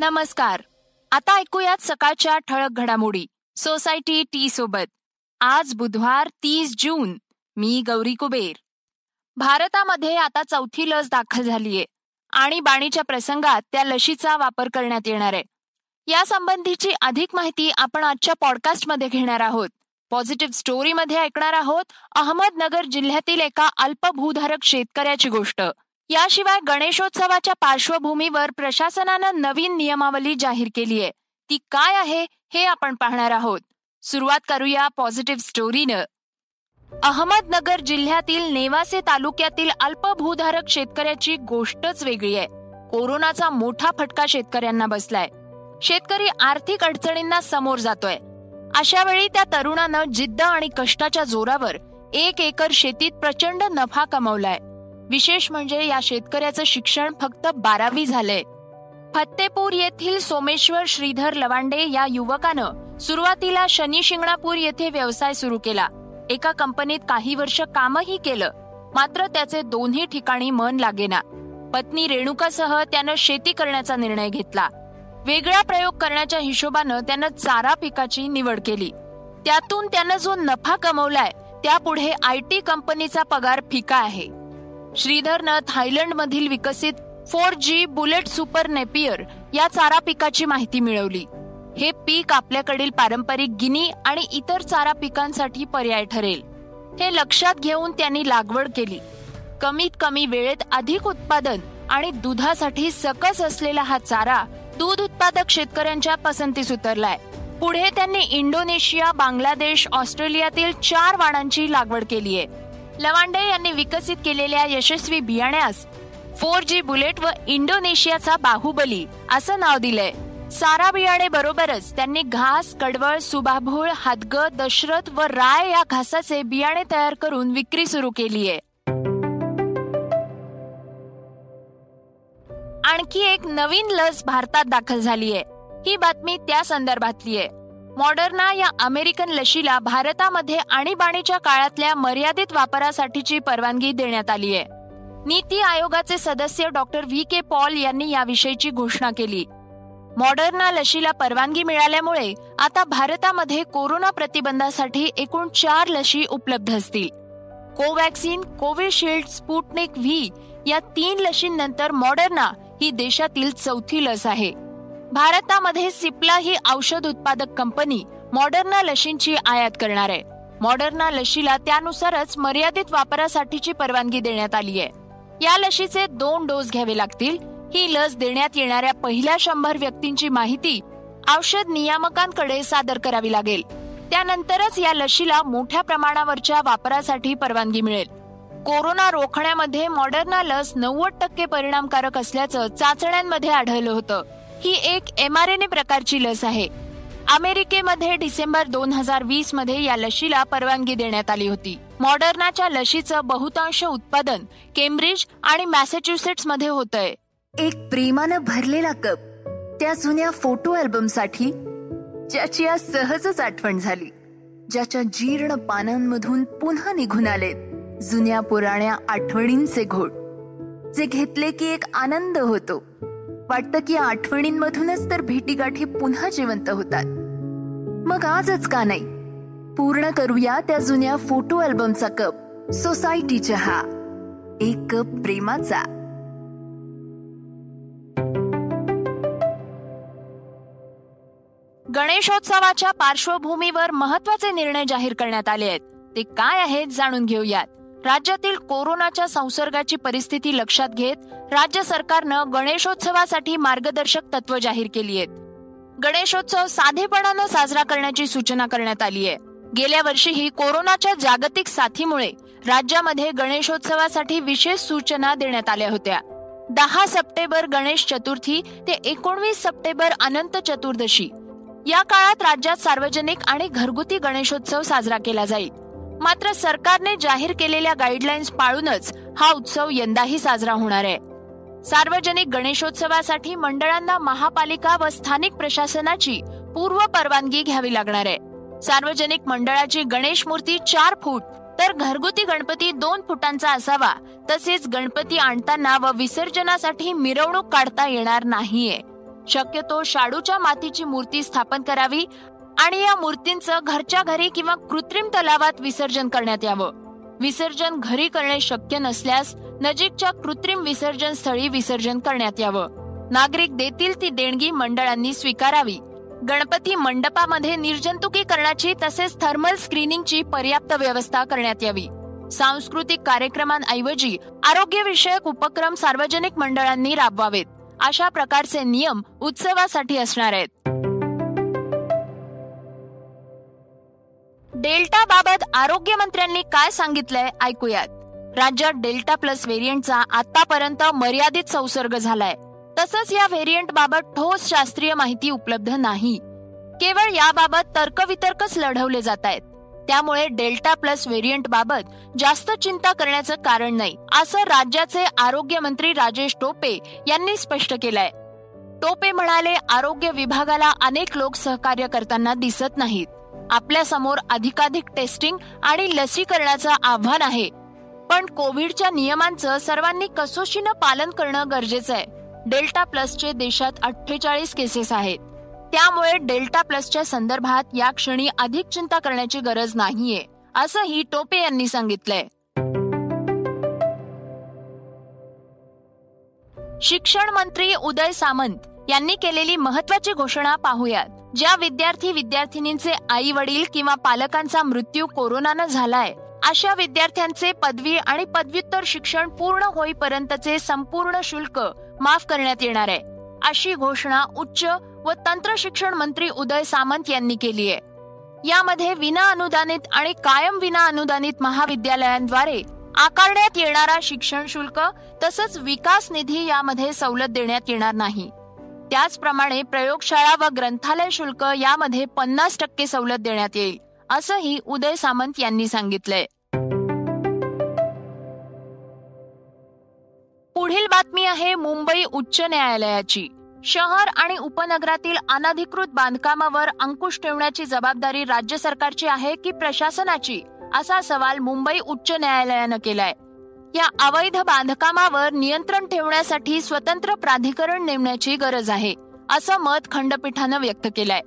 नमस्कार. आता ऐकूयात सकाळच्या ठळक घडामोडी. सोसायटी टी सोबत. आज बुधवार तीस जून. मी गौरी कुबेर. भारतामध्ये आता चौथी लस दाखल झालीये आणि बाणीच्या प्रसंगात त्या लशीचा वापर करण्यात येणार आहे. या संबंधीची अधिक माहिती आपण आजच्या पॉडकास्टमध्ये घेणार आहोत. पॉझिटिव्ह स्टोरीमध्ये ऐकणार आहोत अहमदनगर जिल्ह्यातील एका अल्पभूधारक शेतकऱ्याची गोष्ट. याशिवाय गणेशोत्सवाच्या पार्श्वभूमीवर प्रशासनानं नवीन नियमावली जाहीर केली आहे. ती काय आहे हे आपण पाहणार आहोत. सुरुवात करूया पॉझिटिव्ह स्टोरीनं. अहमदनगर जिल्ह्यातील नेवासे तालुक्यातील अल्पभूधारक शेतकऱ्याची गोष्टच वेगळी आहे. कोरोनाचा मोठा फटका शेतकऱ्यांना बसलाय. शेतकरी आर्थिक अडचणींना समोर जातोय. अशा वेळी त्या तरुणानं जिद्द आणि कष्टाच्या जोरावर एक एकर शेतीत प्रचंड नफा कमवलाय. विशेष म्हणजे या शेतकऱ्याचं शिक्षण फक्त बारावी झालंय. फत्तेपूर येथील सोमेश्वर श्रीधर लवांडे या युवकानं सुरुवातीला शनी शिंगणापूर येथे व्यवसाय सुरू केला. एका कंपनीत काही वर्ष कामही केलं. मात्र त्याचे दोन्ही ठिकाणी मन लागेना. पत्नी रेणुकासह त्यानं शेती करण्याचा निर्णय घेतला. वेगळा प्रयोग करण्याच्या हिशोबानं त्यानं चारा पिकाची निवड केली. त्यातून त्यानं जो नफा कमवलाय त्यापुढे आय टी कंपनीचा पगार फिका आहे. श्रीधरनं थायलंडमधील विकसित four G bullet super Napier या चारा पिकाची माहिती मिळवली. हे पीक आपल्याकडील पारंपरिक गिनी आणि इतर चारा पिकांसाठी पर्याय ठरेल. हे लक्षात घेऊन त्यांनी लागवड केली. कमीत कमी वेळेत अधिक उत्पादन आणि दुधासाठी सकस असलेला हा चारा दूध उत्पादक शेतकऱ्यांच्या पसंतीस उतरलाय. पुढे त्यांनी इंडोनेशिया बांगलादेश ऑस्ट्रेलियातील चार वाणांची लागवड केली आहे लवांडे यांनी विकसित केलेल्या यशस्वी बियाण्यास फोर जी बुलेट व इंडोनेशियाचा बाहुबली असं नाव दिलंय. सारा बियाणे बरोबरच त्यांनी घास कडवळ सुबाभूळ हादग दशरथ व राय या घासाचे बियाणे तयार करून विक्री सुरू केली आहे. आणखी एक नवीन लस भारतात दाखल झाली आहे. ही बातमी त्या संदर्भातली आहे. मॉडर्ना या अमेरिकन लशीला भारतामध्ये आणीबाणीच्या काळातल्या मर्यादित वापरासाठीची परवानगी देण्यात आली आहे. नीती आयोगाचे सदस्य डॉक्टर व्ही. के. पॉल यांनी याविषयीची घोषणा केली. मॉडर्ना लशीला परवानगी मिळाल्यामुळे आता भारतामध्ये कोरोना प्रतिबंधासाठी एकूण चार लशी उपलब्ध असतील. कोवॅक्सिन कोविशिल्ड स्पुटनिक व्ही या तीन लशींनंतर मॉडर्ना ही देशातील चौथी लस आहे. भारतामध्ये सिप्ला ही औषध उत्पादक कंपनी मॉडर्ना लशींची आयात करणार आहे. मॉडर्ना लशीला त्यानुसारच मर्यादित वापरासाठीची परवानगी देण्यात आली आहे. या लशीचे दोन डोस घ्यावे लागतील. ही लस देण्यात येणाऱ्या पहिल्या शंभर व्यक्तींची माहिती औषध नियामकांकडे सादर करावी लागेल. त्यानंतरच या लशीला मोठ्या प्रमाणावरच्या वापरासाठी परवानगी मिळेल. कोरोना रोखण्यामध्ये मॉडर्ना लस नव्वद टक्के परिणामकारक असल्याचं चाचण्यांमध्ये आढळलं होतं. ही एक एम आर एन ए प्रकारची लस आहे. अमेरिकेमध्ये डिसेंबर दोन हजार वीसमध्ये या लशीला परवानगी देण्यात आली होती. मॉडर्नाच्या लशीचं बहुतांश उत्पादन केम्ब्रिज आणि मॅसेच्युसेट्समध्ये होतंय. एक प्रेमानं भरलेला कप त्या जुन्या फोटो अल्बमसाठी ज्याची आज सहजच आठवण झाली. ज्याच्या जीर्ण पानांमधून पुन्हा निघून आलेत जुन्या पुराण्या आठवणींचे घोट जे घेतले की एक आनंद होतो. वाटतं की आठवणींमधूनच तर भेटीगाठी पुन्हा जिवंत होतात. मग आजच का नाही? पूर्ण करूया त्या जुन्या फोटो अल्बमचा कप सोसायटी चहा एक कप प्रेमाचा. गणेशोत्सवाच्या पार्श्वभूमीवर महत्त्वाचे निर्णय जाहीर करण्यात आले आहेत. ते काय आहेत जाणून घेऊयात. राज्यातील कोरोनाच्या संसर्गाची परिस्थिती लक्षात घेत राज्य सरकारनं गणेशोत्सवासाठी मार्गदर्शक तत्व जाहीर केली आहेत. गणेशोत्सव साधेपणानं साजरा करण्याची सूचना करण्यात आली आहे. गेल्या वर्षीही कोरोनाच्या जागतिक साथीमुळे राज्यामध्ये गणेशोत्सवासाठी विशेष सूचना देण्यात आल्या होत्या. दहा सप्टेंबर गणेश चतुर्थी ते एकोणवीस सप्टेंबर अनंत चतुर्दशी. या काळात राज्यात सार्वजनिक आणि घरगुती गणेशोत्सव साजरा केला जाईल. मात्र सरकारने जाहीर केलेल्या गाईडलाईन्स पाळूनच हा उत्सव यंदाही साजरा होणार आहे. सार्वजनिक गणेशोत्सवासाठी मंडळांना महापालिका व स्थानिक प्रशासनाची पूर्व परवानगी घ्यावी लागणार आहे. सार्वजनिक मंडळाची गणेश मूर्ती चार फूट तर घरगुती गणपती दोन फुटांचा असावा तसेच गणपती आणताना व विसर्जनासाठी मिरवणूक काढता येणार नाहीये. शक्यतो शाडूच्या मातीची मूर्ती स्थापन करावी आणि या मूर्तींचं घरच्या घरी किंवा कृत्रिम तलावात विसर्जन करण्यात यावं. विसर्जन घरी करणे शक्य नसल्यास नजीकच्या कृत्रिम विसर्जन स्थळी विसर्जन करण्यात यावं. नागरिक देतील ती देणगी मंडळांनी स्वीकारावी. गणपती मंडपामध्ये निर्जंतुकीकरणाची तसेच थर्मल स्क्रीनिंगची पर्याप्त व्यवस्था करण्यात यावी. सांस्कृतिक कार्यक्रमांऐवजी आरोग्यविषयक उपक्रम सार्वजनिक मंडळांनी राबवावेत. अशा प्रकारचे नियम उत्सवासाठी असणार आहेत. डेल्टा बाबत आरोग्यमंत्र्यांनी काय सांगितलंय ऐकूयात. राज्यात डेल्टा प्लस व्हेरियंटचा आतापर्यंत मर्यादित संसर्ग झालाय. तसंच या व्हेरियंट बाबत ठोस शास्त्रीय माहिती उपलब्ध नाही. केवळ याबाबत तर्कवितर्कच लढवले जात आहेत. त्यामुळे डेल्टा प्लस व्हेरियंट बाबत जास्त चिंता करण्याचं कारण नाही असं राज्याचे आरोग्य मंत्री राजेश टोपे यांनी स्पष्ट केलंय. टोपे म्हणाले आरोग्य विभागाला अनेक लोक सहकार्य करताना दिसत नाहीत. आपल्यासमोर अधिकाधिक टेस्टिंग आणि लसीकरणाचं आव्हान आहे. पण कोविडच्या नियमांचं सर्वांनी कसोशीनं पालन करणं गरजेचं आहे. डेल्टा प्लसचे देशात अठ्ठेचाळीस केसेस आहेत. त्यामुळे डेल्टा प्लसच्या संदर्भात या क्षणी अधिक चिंता करण्याची गरज नाहीये असंही टोपे यांनी सांगितलंय. शिक्षण मंत्री उदय सामंत यांनी केलेली महत्वाची घोषणा पाहूयात. ज्या विद्यार्थी विद्यार्थिनींचे आई वडील किंवा पालकांचा मृत्यू कोरोनानं झालाय अशा विद्यार्थ्यांचे पदवी आणि पदव्युत्तर शिक्षण पूर्ण होईपर्यंतचे संपूर्ण शुल्क माफ करण्यात येणार आहे. अशी घोषणा उच्च व तंत्र शिक्षण मंत्री उदय सामंत यांनी केली आहे. यामध्ये विना अनुदानित आणि कायम विना अनुदानित महाविद्यालयांद्वारे आकारण्यात येणारा शिक्षण शुल्क तसंच विकास निधी यामध्ये सवलत देण्यात येणार नाही. त्याचप्रमाणे प्रयोगशाळा व ग्रंथालय शुल्क यामध्ये पन्नास टक्के सवलत देण्यात येईल असंही उदय सामंत यांनी सांगितलंय. पुढील बातमी आहे मुंबई उच्च न्यायालयाची. शहर आणि उपनगरातील अनधिकृत बांधकामावर अंकुश ठेवण्याची जबाबदारी राज्य सरकारची आहे की प्रशासनाची असा सवाल मुंबई उच्च न्यायालयानं केलाय. या अवैध बांधकामावर नियंत्रण ठेवण्यासाठी स्वतंत्र प्राधिकरण नेमण्याची गरज आहे असं मत खंडपीठानं व्यक्त केलंय.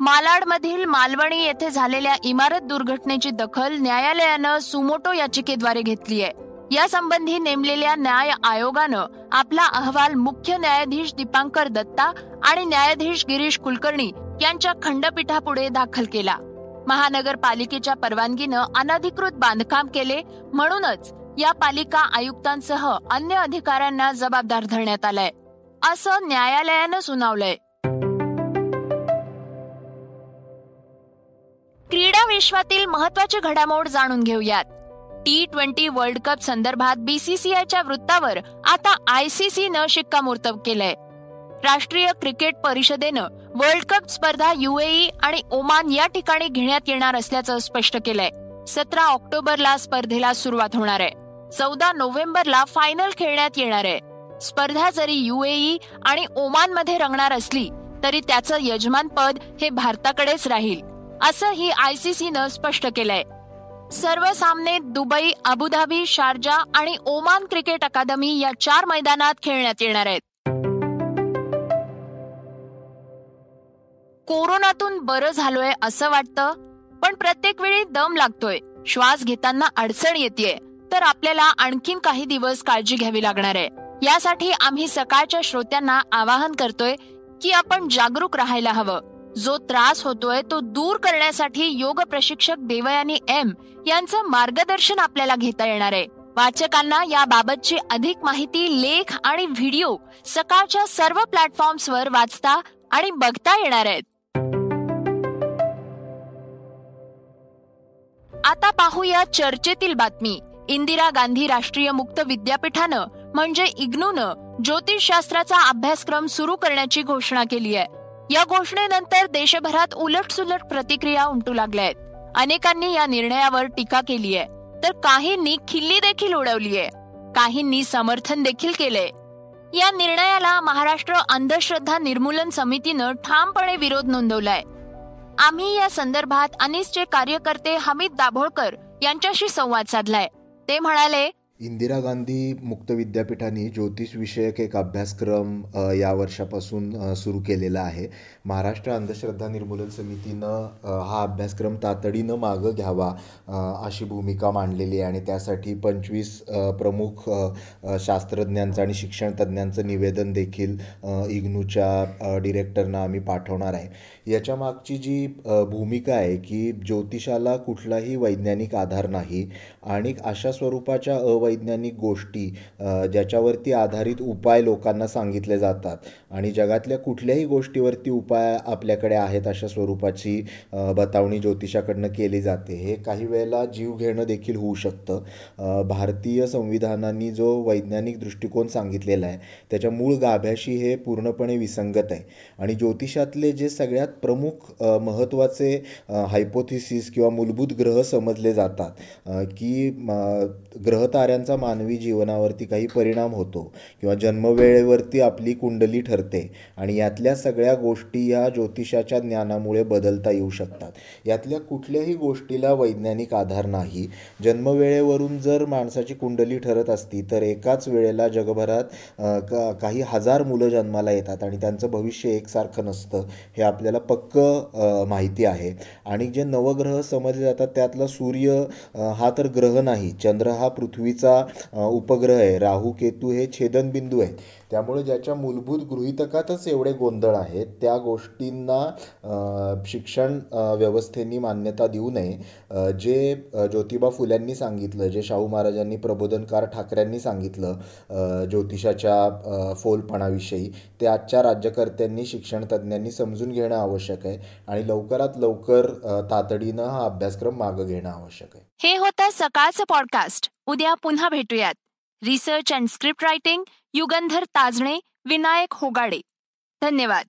मालाडमधील मालवणी येथे झालेल्या इमारत दुर्घटनेची दखल न्यायालयानं सुमोटो याचिकेद्वारे घेतली आहे. यासंबंधी नेमलेल्या न्याय आयोगानं आपला अहवाल मुख्य न्यायाधीश दीपांकर दत्ता आणि न्यायाधीश गिरीश कुलकर्णी यांच्या खंडपीठापुढे दाखल केला. महानगरपालिकेच्या परवानगीनं अनधिकृत बांधकाम केले म्हणूनच या पालिका आयुक्तांसह अन्य अधिकाऱ्यांना जबाबदार धरण्यात आलंय. असं न्यायालयानं सुनावलंय. क्रीडा विश्वातील महत्वाची घडामोड जाणून घेऊयात. टी ट्वेंटी वर्ल्ड कप संदर्भात बीसीसीआयच्या वृत्तावर आता आयसीसीनं शिक्कामोर्तब केलंय. राष्ट्रीय क्रिकेट परिषदेनं वर्ल्ड कप स्पर्धा युएई आणि ओमान या ठिकाणी घेण्यात येणार असल्याचं स्पष्ट केलंय. सतरा ऑक्टोबरला स्पर्धेला सुरुवात होणार आहे. चौदा नोव्हेंबरला फायनल खेळण्यात येणार आहे. स्पर्धा जरी युएई आणि ओमानमध्ये रंगणार असली तरी त्याचं यजमानपद हे भारताकडेच राहील असंही न स्पष्ट केलंय. सर्व सामने दुबई अबुधाबी शारजा आणि ओमान क्रिकेट अकादमी या चार मैदानात खेळण्यात येणार आहेत. कोरोनातून बरं झालोय असं वाटतं पण प्रत्येक वेळी दम लागतोय. श्वास घेताना अडचण येते तर आपल्याला आणखीन काही दिवस काळजी घ्यावी लागणार आहे. यासाठी आम्ही सकाळच्या श्रोत्यांना आवाहन करतोय की आपण जागरूक राहायला हवं. जो त्रास होतोय तो दूर करण्यासाठी योग प्रशिक्षक देवयानी एम यांचं मार्गदर्शन आपल्याला घेता येणार आहे. वाचकांना याबाबतची अधिक माहिती लेख आणि व्हिडिओ सकाळच्या सर्व प्लॅटफॉर्म्सवर वाचता आणि बघता येणार आहेत. आता पाहूया चर्चेतील बातमी. इंदिरा गांधी राष्ट्रीय मुक्त विद्यापीठानं म्हणजे इग्नूनं ज्योतिषशास्त्राचा अभ्यासक्रम सुरू करण्याची घोषणा केली आहे. या घोषणेनंतर देशभरात उलटसुलट प्रतिक्रिया उमटू लागल्या आहेत. अनेकांनी या निर्णयावर टीका केली आहे. तर काहींनी खिल्ली देखील उडवली आहे. काहींनी समर्थन देखील केलंय. या निर्णयाला महाराष्ट्र अंधश्रद्धा निर्मूलन समितीनं ठामपणे विरोध नोंदवलाय. आम्ही या संदर्भात अनिसचे कार्यकर्ते हमीद दाभोळकर यांच्याशी संवाद साधलाय. ते म्हणाले इंदिरा गांधी मुक्त विद्यापीठाने ज्योतिष विषयक एक अभ्यासक्रम या वर्षापासून सुरू केलेला आहे. महाराष्ट्र अंधश्रद्धा निर्मूलन समितीनं हा अभ्यासक्रम तातडीनं मागं घ्यावा अशी भूमिका मांडलेली आहे. आणि त्यासाठी पंचवीस प्रमुख शास्त्रज्ञांचं आणि शिक्षणतज्ञांचं निवेदन देखील इग्नूच्या डिरेक्टरना आम्ही पाठवणार आहे. याच्या मागची जी भूमिका आहे की ज्योतिषाला कुठलाही वैज्ञानिक आधार नाही आणि अशा स्वरूपाच्या अवै वैज्ञानिक गोष्टी ज्याच्यावरती आधारित उपाय लोकांना सांगितले जातात. आणि जगातल्या कुठल्याही गोष्टीवरती उपाय आपल्याकडे आहेत अशा स्वरूपाची बतावणी ज्योतिषाकडनं केली जाते. हे काही वेळेला जीव घेणं देखील होऊ शकतं. भारतीय संविधानाने जो वैज्ञानिक दृष्टिकोन सांगितलेला आहे त्याच्या मूळ गाभ्याशी हे पूर्णपणे विसंगत आहे. आणि ज्योतिषातले जे सगळ्यात प्रमुख महत्त्वाचे हायपोथिसिस किंवा मूलभूत ग्रह समजले जातात की ग्रहताऱ्यां त्यांचा मानवी जीवनावरती काही परिणाम होतो किंवा जन्मवेळेवरती आपली कुंडली ठरते आणि यातल्या सगळ्या गोष्टी या ज्योतिषाच्या ज्ञानामुळे बदलता येऊ शकतात. यातल्या कुठल्याही गोष्टीला वैज्ञानिक आधार नाही. जन्मवेळेवरून जर माणसाची कुंडली ठरत असती तर एकाच वेळेला जगभरात काही हजार मुलं जन्माला येतात आणि त्यांचं भविष्य एकसारखं नसतं हे आपल्याला पक्क माहिती आहे. आणि जे नवग्रह समजले जातात त्यातला सूर्य हा तर ग्रह नाही. चंद्र हा पृथ्वीचा उपग्रह आहे. राहू केतू हे छेदनबिंदू आहेत. त्यामुळे ज्याच्या मूलभूत गृहितकातच एवढे गोंधळ आहेत त्या गोष्टींना शिक्षण व्यवस्थेने मान्यता देऊ नये. जे ज्योतिबा फुल्यांनी सांगितलं जे शाहू महाराजांनी प्रबोधनकार ठाकऱ्यांनी सांगितलं ज्योतिषाच्या फोलपणाविषयी ते आजच्या राज्यकर्त्यांनी शिक्षण तज्ज्ञांनी समजून घेणं आवश्यक आहे आणि लवकरात लवकर तातडीनं हा अभ्यासक्रम मागं घेणं आवश्यक आहे. हे होतं सकाळचं पॉडकास्ट. उद्या पुन्हा भेटूयात. Research and script writing Yugandhar Tajane Vinayak Hogade. धन्यवाद.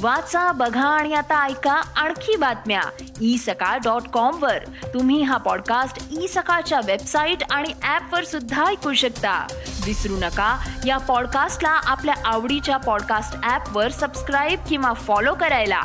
वाचा बघा आणि आता ऐका आणखी बातम्या. ई सकाळ डॉट कॉम वर. तुम्ही हा पॉडकास्ट ई सकाळच्या वेबसाईट आणि ऍप वर सुद्धा ऐकू शकता. विसरू नका या पॉडकास्टला आपल्या आवडीच्या पॉडकास्ट ऍप वर सबस्क्राईब किंवा फॉलो करायला.